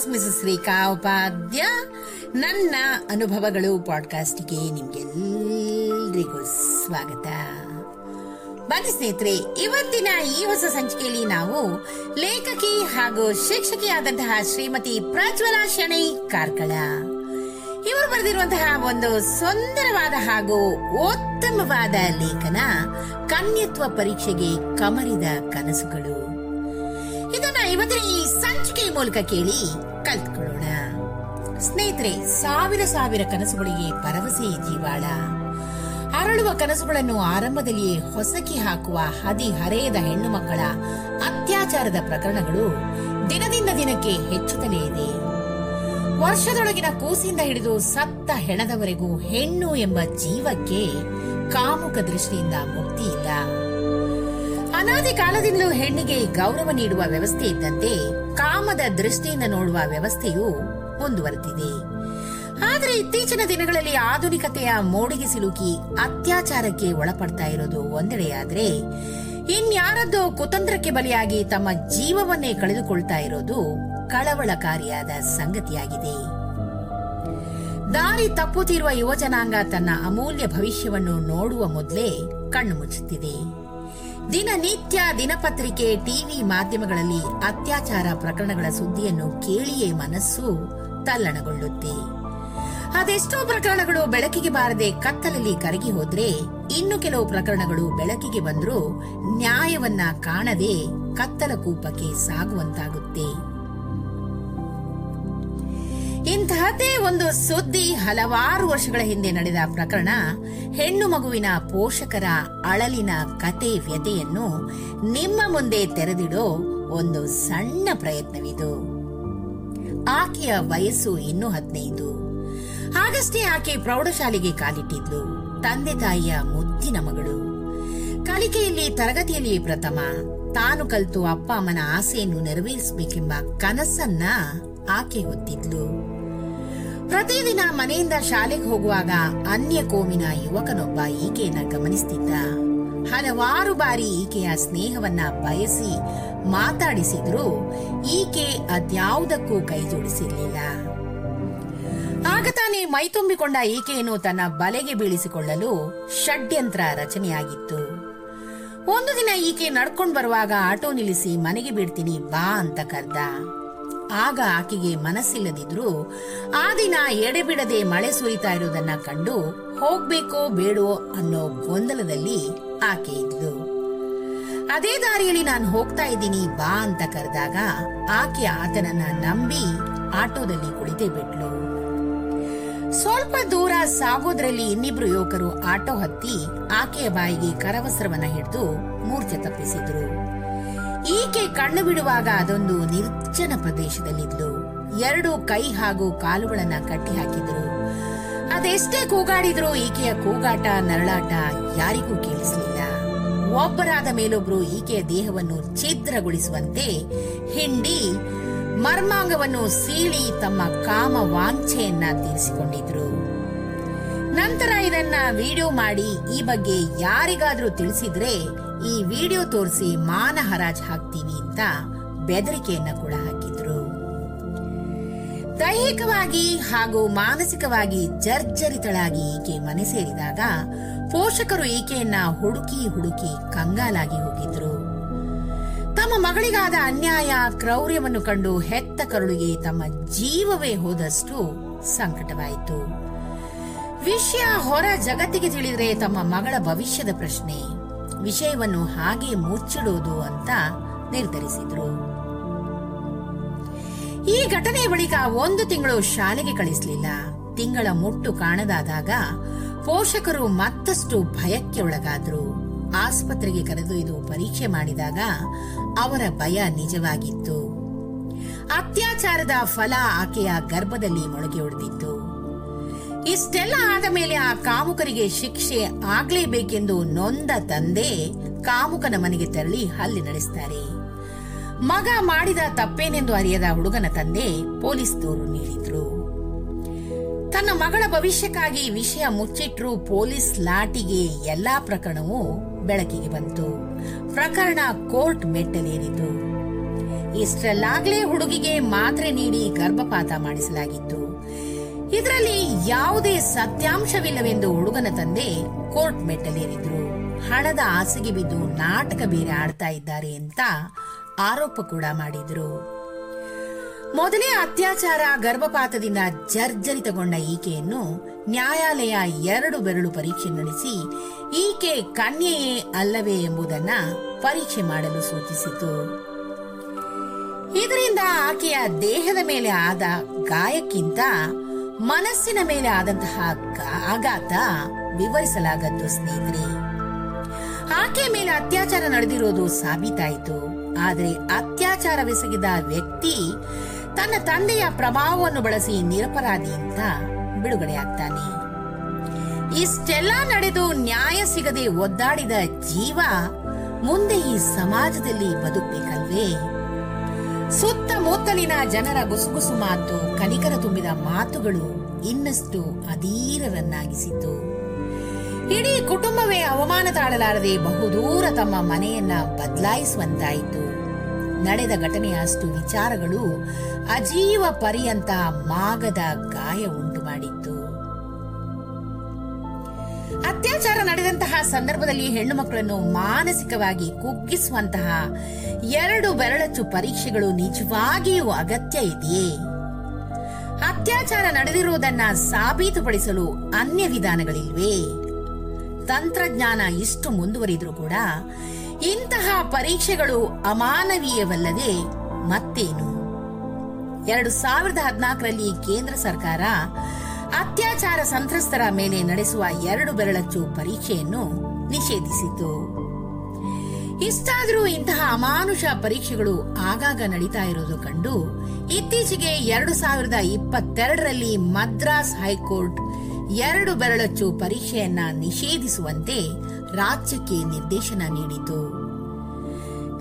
Is Mrs ರೇಖಾ ಉಪಾಧ್ಯ. ನನ್ನ ಅನುಭವಗಳು ಪಾಡ್ಕಾಸ್ಟ್ಗೆ ನಿಮ್ಗೆಲ್ಲರಿಗೂ ಸ್ವಾಗತ. ಬನ್ನಿ ಸ್ನೇಹಿತರೆ, ಇವತ್ತಿನ ಈ ಹೊಸ ಸಂಚಿಕೆಯಲ್ಲಿ ನಾವು ಲೇಖಕಿ ಹಾಗೂ ಶಿಕ್ಷಕಿಯಾದಂತಹ ಶ್ರೀಮತಿ ಪ್ರಜ್ವಲ ಶೆಣೈ ಕಾರ್ಕಳ. ಇವರು ಬರೆದಿರುವಂತಹ ಒಂದು ಸುಂದರವಾದ ಹಾಗೂ ಉತ್ತಮವಾದ ಲೇಖನ ಕನ್ಯತ್ವ ಪರೀಕ್ಷೆಗೆ ಕಮರಿದ ಕನಸುಗಳು. ಇವತ್ತಿನ ಈ ಸಂಚಿಕೆ ಮೂಲಕ ಕೇಳಿ ಕಲ್ತ್ಕೊಳ್ಳೋಣ. ಸ್ನೇಹಿತರೆ, ಸಾವಿರ ಸಾವಿರ ಕನಸುಗಳಿಗೆ ಭರವಸೆ ಜೀವಾಳ. ಅರಳುವ ಕನಸುಗಳನ್ನು ಆರಂಭದಲ್ಲಿಯೇ ಹೊಸಕಿ ಹಾಕುವ ಹದಿ ಹರೆಯದ ಹೆಣ್ಣು ಮಕ್ಕಳ ಅತ್ಯಾಚಾರದ ಪ್ರಕರಣಗಳು ದಿನದಿಂದ ದಿನಕ್ಕೆ ಹೆಚ್ಚುತ್ತಲೇ ಇದೆ. ವರ್ಷದೊಳಗಿನ ಕೂಸಿಂದ ಹಿಡಿದು ಸತ್ತ ಹೆಣದವರೆಗೂ ಹೆಣ್ಣು ಎಂಬ ಜೀವಕ್ಕೆ ಕಾಮುಕ ದೃಷ್ಟಿಯಿಂದ ಮುಕ್ತಿ ಅನಾದಿ ಕಾಲದಿಂದಲೂ ಹೆಣ್ಣಿಗೆ ಗೌರವ ನೀಡುವ ವ್ಯವಸ್ಥೆ ಇದ್ದಂತೆ ಕಾಮದ ದೃಷ್ಟಿಯಿಂದ ನೋಡುವ ವ್ಯವಸ್ಥೆಯು ಮುಂದುವರೆದಿದೆ. ಆದರೆ ಇತ್ತೀಚಿನ ದಿನಗಳಲ್ಲಿ ಆಧುನಿಕತೆಯ ಮೋಡಿಗೆ ಸಿಲುಕಿ ಅತ್ಯಾಚಾರಕ್ಕೆ ಒಳಪಡ್ತಾ ಇರೋದು ಒಂದೆಡೆಯಾದ್ರೆ ಇನ್ಯಾರದ್ದೋ ಕುತಂತ್ರಕ್ಕೆ ಬಲಿಯಾಗಿ ತಮ್ಮ ಜೀವವನ್ನೇ ಕಳೆದುಕೊಳ್ತಾ ಇರೋದು ಕಳವಳಕಾರಿಯಾದ ಸಂಗತಿಯಾಗಿದೆ. ದಾರಿ ತಪ್ಪುತ್ತಿರುವ ಯುವಜನಾಂಗ ತನ್ನ ಅಮೂಲ್ಯ ಭವಿಷ್ಯವನ್ನು ನೋಡುವ ಮೊದಲೇ ಕಣ್ಣು ಮುಚ್ಚುತ್ತಿದೆ. ದಿನನಿತ್ಯ ದಿನಪತ್ರಿಕೆ, ಟಿವಿ ಮಾಧ್ಯಮಗಳಲ್ಲಿ ಅತ್ಯಾಚಾರ ಪ್ರಕರಣಗಳ ಸುದ್ದಿಯನ್ನು ಕೇಳಿಯೇ ಮನಸ್ಸು ತಲ್ಲಣಗೊಳ್ಳುತ್ತೆ. ಅದೆಷ್ಟೋ ಪ್ರಕರಣಗಳು ಬೆಳಕಿಗೆ ಬಾರದೆ ಕತ್ತಲಲ್ಲಿ ಕರಗಿ ಹೋದ್ರೆ ಇನ್ನು ಕೆಲವು ಪ್ರಕರಣಗಳು ಬೆಳಕಿಗೆ ಬಂದರೂ ನ್ಯಾಯವನ್ನ ಕಾಣದೆ ಕತ್ತಲ ಕೂಪಕ್ಕೆ ಸಾಗುವಂತಾಗುತ್ತೆ. ಇಂತಹದ್ದೇ ಒಂದು ಸುದ್ದಿ ಹಲವಾರು ವರ್ಷಗಳ ಹಿಂದೆ ನಡೆದ ಪ್ರಕರಣ, ಹೆಣ್ಣು ಮಗುವಿನ ಪೋಷಕರ ಅಳಲಿನ ಕತೆ ವ್ಯತೆಯನ್ನು ನಿಮ್ಮ ಮುಂದೆ ತೆರೆದಿಡೋ ಒಂದು ಸಣ್ಣ ಪ್ರಯತ್ನವಿದು. ಆಕೆಯ ವಯಸ್ಸು ಇನ್ನು ಹದಿನೈದು. ಆಗಷ್ಟೇ ಆಕೆ ಪ್ರೌಢಶಾಲೆಗೆ ಕಾಲಿಟ್ಟಿದ್ಲು. ತಂದೆ ತಾಯಿಯ ಮುದ್ದಿನ ಮಗಳು. ಕಲಿಕೆಯಲ್ಲಿ ತರಗತಿಯಲ್ಲಿ ಪ್ರಥಮ. ತಾನು ಕಲಿತು ಅಪ್ಪ ಅಮ್ಮನ ಆಸೆಯನ್ನು ನೆರವೇರಿಸಬೇಕೆಂಬ ಕನಸನ್ನ ಆಕೆ ಹೊತ್ತಿದ್ಲು ಪ್ರತಿದಿನ ಮನೆಯಿಂದ ಶಾಲೆಗೆ ಹೋಗುವಾಗ ಅನ್ಯ ಕೋಮಿನ ಯುವಕನೊಬ್ಬ ಈಕೆಯನ್ನ ಗಮನಿಸ್ತಿದ್ದ. ಹಲವಾರು ಬಾರಿ ಈಕೆಯ ಸ್ನೇಹವನ್ನ ಬಯಸಿ ಮಾತಾಡಿಸಿದ್ರೂ ಈಕೆ ಅದ್ಯಾವುದಕ್ಕೂ ಕೈ ಜೋಡಿಸಿರ್ಲಿಲ್ಲ. ಆಗ ತಾನೇ ಮೈತುಂಬಿಕೊಂಡ ಈಕೆಯನ್ನು ತನ್ನ ಬಲೆಗೆ ಬೀಳಿಸಿಕೊಳ್ಳಲು ಷಡ್ಯಂತ್ರ ರಚನೆಯಾಗಿತ್ತು. ಒಂದು ದಿನ ಈಕೆ ನಡ್ಕೊಂಡು ಬರುವಾಗ ಆಟೋ ನಿಲ್ಲಿಸಿ ಮನೆಗೆ ಬಿಡ್ತೀನಿ ಬಾ ಅಂತ ಕರ್ದ. ಆಗ ಆಕೆಗೆ ಮನಸ್ಸಿಲ್ಲದಿದ್ರೂ ಆ ದಿನ ಎಡೆಬಿಡದೆ ಮಳೆ ಸುರಿತಾ ಇರೋದನ್ನ ಕಂಡು ಹೋಗ್ಬೇಕೋ ಬೇಡೋ ಅನ್ನೋ ಗೊಂದಲದಲ್ಲಿ ಆಕೆ ಇದ್ಲು. ಅದೇ ದಾರಿಯಲ್ಲಿ ನಾನು ಹೋಗ್ತಾ ಇದ್ದೀನಿ ಬಾ ಅಂತ ಕರೆದಾಗ ಆಕೆ ಆತನನ್ನ ನಂಬಿ ಆಟೋದಲ್ಲಿ ಕುಳಿತೇ ಬಿಟ್ಲು. ಸ್ವಲ್ಪ ದೂರ ಸಾಗೋದ್ರಲ್ಲಿ ಇನ್ನಿಬ್ರು ಯುವಕರು ಆಟೋ ಹತ್ತಿ ಆಕೆಯ ಬಾಯಿಗೆ ಕರವಸ್ತ್ರವನ್ನ ಹಿಡಿದು ಮೂರ್ಛೆ ತಪ್ಪಿಸಿದ್ರು. ಈಕೆ ಕಣ್ಣು ಬಿಡುವಾಗ ಅದೊಂದು ನಿರ್ಜನ ಪ್ರದೇಶದಲ್ಲಿದ್ಲು. ಎರಡು ಕೈ ಹಾಗೂ ಕಾಲುಗಳನ್ನ ಕಟ್ಟಿ ಹಾಕಿದ್ರು. ಅದೆಷ್ಟೇ ಕೂಗಾಡಿದ್ರು ಈಕೆಯ ಕೂಗಾಟ, ನರಳಾಟ ಯಾರಿಗೂ ಕೇಳಿಸಲಿಲ್ಲ. ಒಬ್ಬರಾದ ಮೇಲೊಬ್ರು ಈಕೆಯ ದೇಹವನ್ನು ಛಿದ್ರಗೊಳಿಸುವಂತೆ ಹಿಂಡಿ ಮರ್ಮಾಂಗವನ್ನು ಸೀಳಿ ತಮ್ಮ ಕಾಮ ವಾಂಛೆಯನ್ನ ತೀರಿಸಿಕೊಂಡಿದ್ರು. ನಂತರ ಇದನ್ನ ವಿಡಿಯೋ ಮಾಡಿ ಈ ಬಗ್ಗೆ ಯಾರಿಗಾದ್ರೂ ತಿಳಿಸಿದ್ರೆ ಈ ವಿಡಿಯೋ ತೋರಿಸಿ ಮಾನ ಹರಾಜ್ ಹಾಕ್ತೀವಿ ಅಂತ ಬೆದರಿಕೆಯನ್ನ ಕೂಡ ಹಾಕಿದ್ರು. ದೈಹಿಕವಾಗಿ ಹಾಗೂ ಮಾನಸಿಕವಾಗಿ ಜರ್ಜರಿತಳಾಗಿ ಈಕೆ ಮನೆ ಸೇರಿದಾಗ ಪೋಷಕರು ಈಕೆಯನ್ನ ಹುಡುಕಿ ಹುಡುಕಿ ಕಂಗಾಲಾಗಿ ಹೋಗಿದ್ರು. ತಮ್ಮ ಮಗಳಿಗಾದ ಅನ್ಯಾಯ, ಕ್ರೌರ್ಯವನ್ನು ಕಂಡು ಹೆತ್ತ ಕರುಳಿಗೆ ತಮ್ಮ ಜೀವವೇ ಹೋದಷ್ಟು ಸಂಕಟವಾಯಿತು. ವಿಷಯ ಹೊರ ಜಗತ್ತಿಗೆ ತಿಳಿದರೆ ತಮ್ಮ ಮಗಳ ಭವಿಷ್ಯದ ಪ್ರಶ್ನೆ. ವಿಷಯವನ್ನು ಹಾಗೆ ಮುಚ್ಚಿಡೋದು ಅಂತ ನಿರ್ಧರಿಸಿದ್ರು. ಈ ಘಟನೆ ಬಳಿಕ ಒಂದು ತಿಂಗಳು ಶಾಲೆಗೆ ಕಳಿಸಲಿಲ್ಲ. ತಿಂಗಳ ಮುಟ್ಟು ಕಾಣದಾದಾಗ ಪೋಷಕರು ಮತ್ತಷ್ಟು ಭಯಕ್ಕೆ ಒಳಗಾದ್ರು. ಆಸ್ಪತ್ರೆಗೆ ಕರೆದೊಯ್ದು ಪರೀಕ್ಷೆ ಮಾಡಿದಾಗ ಅವರ ಭಯ ನಿಜವಾಗಿತ್ತು. ಅತ್ಯಾಚಾರದ ಫಲ ಆಕೆಯ ಗರ್ಭದಲ್ಲಿ ಮೊಳಗೆ ಹೊಡೆದಿತ್ತು ಇಷ್ಟೆಲ್ಲ ಆದ ಮೇಲೆ ಆ ಕಾಮುಕರಿಗೆ ಶಿಕ್ಷೆ ಆಗ್ಲೇಬೇಕೆಂದು ನೊಂದ ತಂದೆ ಕಾಮುಕನ ಮನೆಗೆ ತೆರಳಿ ಹಲ್ಲೆ ನಡೆಸ್ತಾರೆ. ಮಗ ಮಾಡಿದ ತಪ್ಪೇನೆಂದು ಅರಿಯದ ಹುಡುಗನ ತಂದೆ ಪೊಲೀಸ್ ದೂರು ನೀಡಿದ್ರು. ತನ್ನ ಮಗಳ ಭವಿಷ್ಯಕ್ಕಾಗಿ ವಿಷಯ ಮುಚ್ಚಿಟ್ರು ಪೊಲೀಸ್ ಲಾಟಿಗೆ ಎಲ್ಲಾ ಪ್ರಕರಣವೂ ಬೆಳಕಿಗೆ ಬಂತು. ಪ್ರಕರಣ ಕೋರ್ಟ್ ಮೆಟ್ಟಲೇರಿತು. ಇಷ್ಟರಲ್ಲಾಗ್ಲೇ ಹುಡುಗಿಗೆ ಮಾತ್ರೆ ನೀಡಿ ಗರ್ಭಪಾತ ಮಾಡಿಸಲಾಗಿತ್ತು. ಇದರಲ್ಲಿ ಯಾವುದೇ ಸತ್ಯಾಂಶವಿಲ್ಲವೆಂದು ಹುಡುಗನ ತಂದೆ ಕೋರ್ಟ್ ಮೆಟ್ಟಲೇರಿದ್ರು. ಹಣದ ಆಸೆಗೆ ಬಿದ್ದು ನಾಟಕ ಬೇರೆ ಆಡ್ತಾ ಇದ್ದಾರೆ ಅಂತ ಆರೋಪ ಕೂಡ ಮಾಡಿದ್ರು. ಮೊದಲೇ ಅತ್ಯಾಚಾರ ಗರ್ಭಪಾತದಿಂದ ಜರ್ಜರಿತಗೊಂಡ ಈಕೆಯನ್ನು ನ್ಯಾಯಾಲಯ ಎರಡು ಬೆರಳು ಪರೀಕ್ಷೆ ನಡೆಸಿ ಈಕೆ ಕನ್ಯೆಯೇ ಅಲ್ಲವೇ ಎಂಬುದನ್ನ ಪರೀಕ್ಷೆ ಮಾಡಲು ಸೂಚಿಸಿತು. ಇದರಿಂದ ಆಕೆಯ ದೇಹದ ಮೇಲೆ ಆದ ಗಾಯಕ್ಕಿಂತ ಮನಸ್ಸಿನ ಮೇಲೆ ಆದಂತಹ ಆಘಾತ ವಿವರಿಸಲಾಗದ್ದು ಸ್ನೇಹಿತರೆ. ಆಕೆ ಮೇಲೆ ಅತ್ಯಾಚಾರ ನಡೆದಿರೋದು ಸಾಬೀತಾಯಿತು. ಆದರೆ ಅತ್ಯಾಚಾರವೆಸಗಿದ ವ್ಯಕ್ತಿ ತನ್ನ ತಂದೆಯ ಪ್ರಭಾವವನ್ನು ಬಳಸಿ ನಿರಪರಾಧಿ ಅಂತ ಬಿಡುಗಡೆಯಾಗ್ತಾನೆ. ಇಷ್ಟೆಲ್ಲ ನಡೆದು ನ್ಯಾಯ ಸಿಗದೆ ಒದ್ದಾಡಿದ ಜೀವ ಮುಂದೆ ಈ ಸಮಾಜದಲ್ಲಿ ಬದುಕಬೇಕಲ್ವೇ? ಸುತ್ತಮುತ್ತಲಿನ ಜನರ ಗುಸುಗುಸು ಮಾತು ಕನಿಕರ ತುಂಬಿದ ಮಾತುಗಳು ಇನ್ನಷ್ಟು ಅಧೀರರನ್ನಾಗಿಸಿತು ಇಡೀ ಕುಟುಂಬವೇ ಅವಮಾನ ತಾಳಲಾರದೆ ಬಹುದೂರ ತಮ್ಮ ಮನೆಯನ್ನ ಬದಲಾಯಿಸುವಂತಾಯಿತು. ನಡೆದ ಘಟನೆಯ ಅಷ್ಟು ವಿಚಾರಗಳು ಅಜೀವ ಪರ್ಯಂತ ಮಾಗದ ಗಾಯ ಉಂಟು ಮಾಡಿತ್ತು ಅತ್ಯಾಚಾರ ನಡೆದಂತಹ ಸಂದರ್ಭದಲ್ಲಿ ಹೆಣ್ಣು ಮಕ್ಕಳನ್ನು ಮಾನಸಿಕವಾಗಿ ಕುಗ್ಗಿಸುವಂತಹ ಎರಡು ಬೆರಳಚ್ಚು ಪರೀಕ್ಷೆಗಳು ನಿಜವಾಗಿಯೂ ಅಗತ್ಯ ಇದೆಯೇ? ಅತ್ಯಾಚಾರ ನಡೆದಿರುವುದನ್ನ ಸಾಬೀತುಪಡಿಸಲು ಅನ್ಯ ವಿಧಾನಗಳಿಲ್ವೇ? ತಂತ್ರಜ್ಞಾನ ಇಷ್ಟು ಮುಂದುವರಿದರೂ ಕೂಡ ಇಂತಹ ಪರೀಕ್ಷೆಗಳು ಅಮಾನವೀಯವಲ್ಲದೆ ಮತ್ತೇನು? ಎರಡು ಸಾವಿರದ ಹದಿನಾಲ್ಕರಲ್ಲಿ ಕೇಂದ್ರ ಸರ್ಕಾರ ಅತ್ಯಾಚಾರ ಸಂತ್ರಸ್ತರ ಮೇಲೆ ನಡೆಸುವ ಎರಡು ಬೆರಳಚ್ಚು ಪರೀಕ್ಷೆಯನ್ನು ನಿಷೇಧಿಸಿತು ಇಷ್ಟಾದರೂ ಇಂತಹ ಅಮಾನುಷ ಪರೀಕ್ಷೆಗಳು ಆಗಾಗ ನಡೀತಾ ಇರೋದು ಕಂಡು ಇತ್ತೀಚೆಗೆ ಎರಡು ಸಾವಿರದ ಇಪ್ಪತ್ತೆರಡರಲ್ಲಿ ಮದ್ರಾಸ್ ಹೈಕೋರ್ಟ್ ಎರಡು ಬೆರಳಚ್ಚು ಪರೀಕ್ಷೆಯನ್ನ ನಿಷೇಧಿಸುವಂತೆ ರಾಜ್ಯಕ್ಕೆ ನಿರ್ದೇಶನ ನೀಡಿತು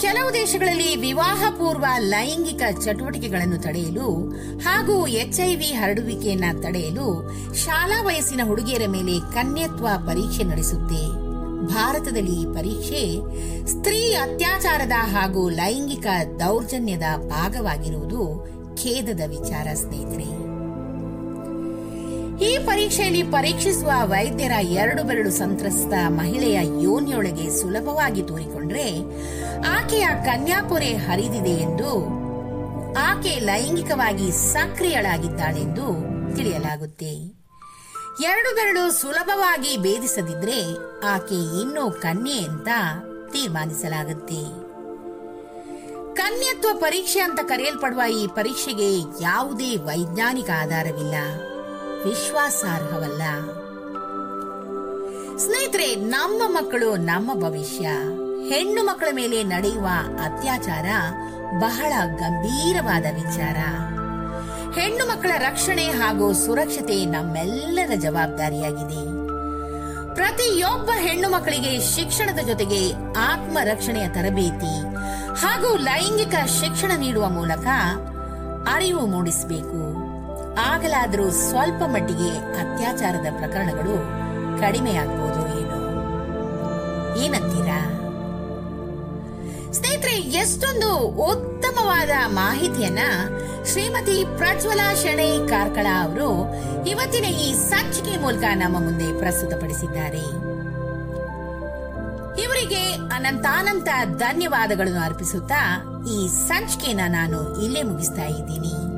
ಕೆಲವು ದೇಶಗಳಲ್ಲಿ ವಿವಾಹ ಪೂರ್ವ ಲೈಂಗಿಕ ಚಟುವಟಿಕೆಗಳನ್ನು ತಡೆಯಲು ಹಾಗೂ ಎಚ್ಐವಿ ಹರಡುವಿಕೆಯನ್ನ ತಡೆಯಲು ಶಾಲಾ ವಯಸ್ಸಿನ ಹುಡುಗಿಯರ ಮೇಲೆ ಕನ್ಯತ್ವ ಪರೀಕ್ಷೆ ನಡೆಸುತ್ತೆ. ಭಾರತದಲ್ಲಿ ಈ ಪರೀಕ್ಷೆ ಸ್ತ್ರೀ ಅತ್ಯಾಚಾರದ ಹಾಗೂ ಲೈಂಗಿಕ ದೌರ್ಜನ್ಯದ ಭಾಗವಾಗಿರುವುದು ಖೇದದ ವಿಚಾರ ಸ್ನೇಹಿತರೆ. ಈ ಪರೀಕ್ಷೆಯಲ್ಲಿ ಪರೀಕ್ಷಿಸುವ ವೈದ್ಯರ ಎರಡು ಬೆರಳು ಸಂತ್ರಸ್ತ ಮಹಿಳೆಯ ಯೋನಿಯೊಳಗೆ ಸುಲಭವಾಗಿ ತೋರಿಕೊಂಡ್ರೆ ಆಕೆಯ ಕನ್ಯಾಪೊರೆ ಹರಿದಿದೆ ಎಂದು ಆಕೆ ಲೈಂಗಿಕವಾಗಿ ಸಕ್ರಿಯಳಾಗಿದ್ದಾಳೆಂದು ತಿಳಿಯಲಾಗುತ್ತೆ. ಎರಡು ಬೆರಳು ಸುಲಭವಾಗಿ ಭೇದಿಸದಿದ್ರೆ ಆಕೆ ಇನ್ನೂ ಕನ್ಯೆ ಅಂತ ತೀರ್ಮಾನಿಸಲಾಗುತ್ತೆ. ಕನ್ಯತ್ವ ಪರೀಕ್ಷೆ ಅಂತ ಕರೆಯಲ್ಪಡುವ ಈ ಪರೀಕ್ಷೆಗೆ ಯಾವುದೇ ವೈಜ್ಞಾನಿಕ ಆಧಾರವಿಲ್ಲ. ವಿಶ್ವಾಸಾರ್ಹವಲ್ಲ. ಸ್ನೇಹಿತರೆ, ನಮ್ಮ ಮಕ್ಕಳು ನಮ್ಮ ಭವಿಷ್ಯ. ಹೆಣ್ಣು ಮಕ್ಕಳ ಮೇಲೆ ನಡೆಯುವ ಅತ್ಯಾಚಾರ ಬಹಳ ಗಂಭೀರವಾದ ವಿಚಾರ. ಹೆಣ್ಣು ಮಕ್ಕಳ ರಕ್ಷಣೆ ಹಾಗೂ ಸುರಕ್ಷತೆ ನಮ್ಮೆಲ್ಲರ ಜವಾಬ್ದಾರಿಯಾಗಿದೆ. ಪ್ರತಿಯೊಬ್ಬ ಹೆಣ್ಣು ಮಕ್ಕಳಿಗೆ ಶಿಕ್ಷಣದ ಜೊತೆಗೆ ಆತ್ಮ ರಕ್ಷಣೆಯ ತರಬೇತಿ ಹಾಗೂ ಲೈಂಗಿಕ ಶಿಕ್ಷಣ ನೀಡುವ ಮೂಲಕ ಅರಿವು ಮೂಡಿಸಬೇಕು. ಆಗಲಾದರೂ ಸ್ವಲ್ಪ ಮಟ್ಟಿಗೆ ಅತ್ಯಾಚಾರದ ಪ್ರಕರಣಗಳು ಕಡಿಮೆಯಾಗಬಹುದು ಏನು? ಏನಂತೀರಾ? ಸ್ನೇಹಿತರೆ, ಎಷ್ಟೊಂದು ಉತ್ತಮವಾದ ಮಾಹಿತಿಯನ್ನ ಶ್ರೀಮತಿ ಪ್ರಜ್ವಲ ಶೆಣೈ ಕಾರ್ಕಳ ಅವರು ಇವತ್ತಿನ ಈ ಸಂಚಿಕೆ ಮೂಲಕ ನಮ್ಮ ಮುಂದೆ ಪ್ರಸ್ತುತಪಡಿಸಿದ್ದಾರೆ. ಇವರಿಗೆ ಅನಂತಾನಂತ ಧನ್ಯವಾದಗಳನ್ನು ಅರ್ಪಿಸುತ್ತಾ ಈ ಸಂಚಿಕೆನ ನಾನು ಇಲ್ಲೇ ಮುಗಿಸ್ತಾ ಇದ್ದೀನಿ.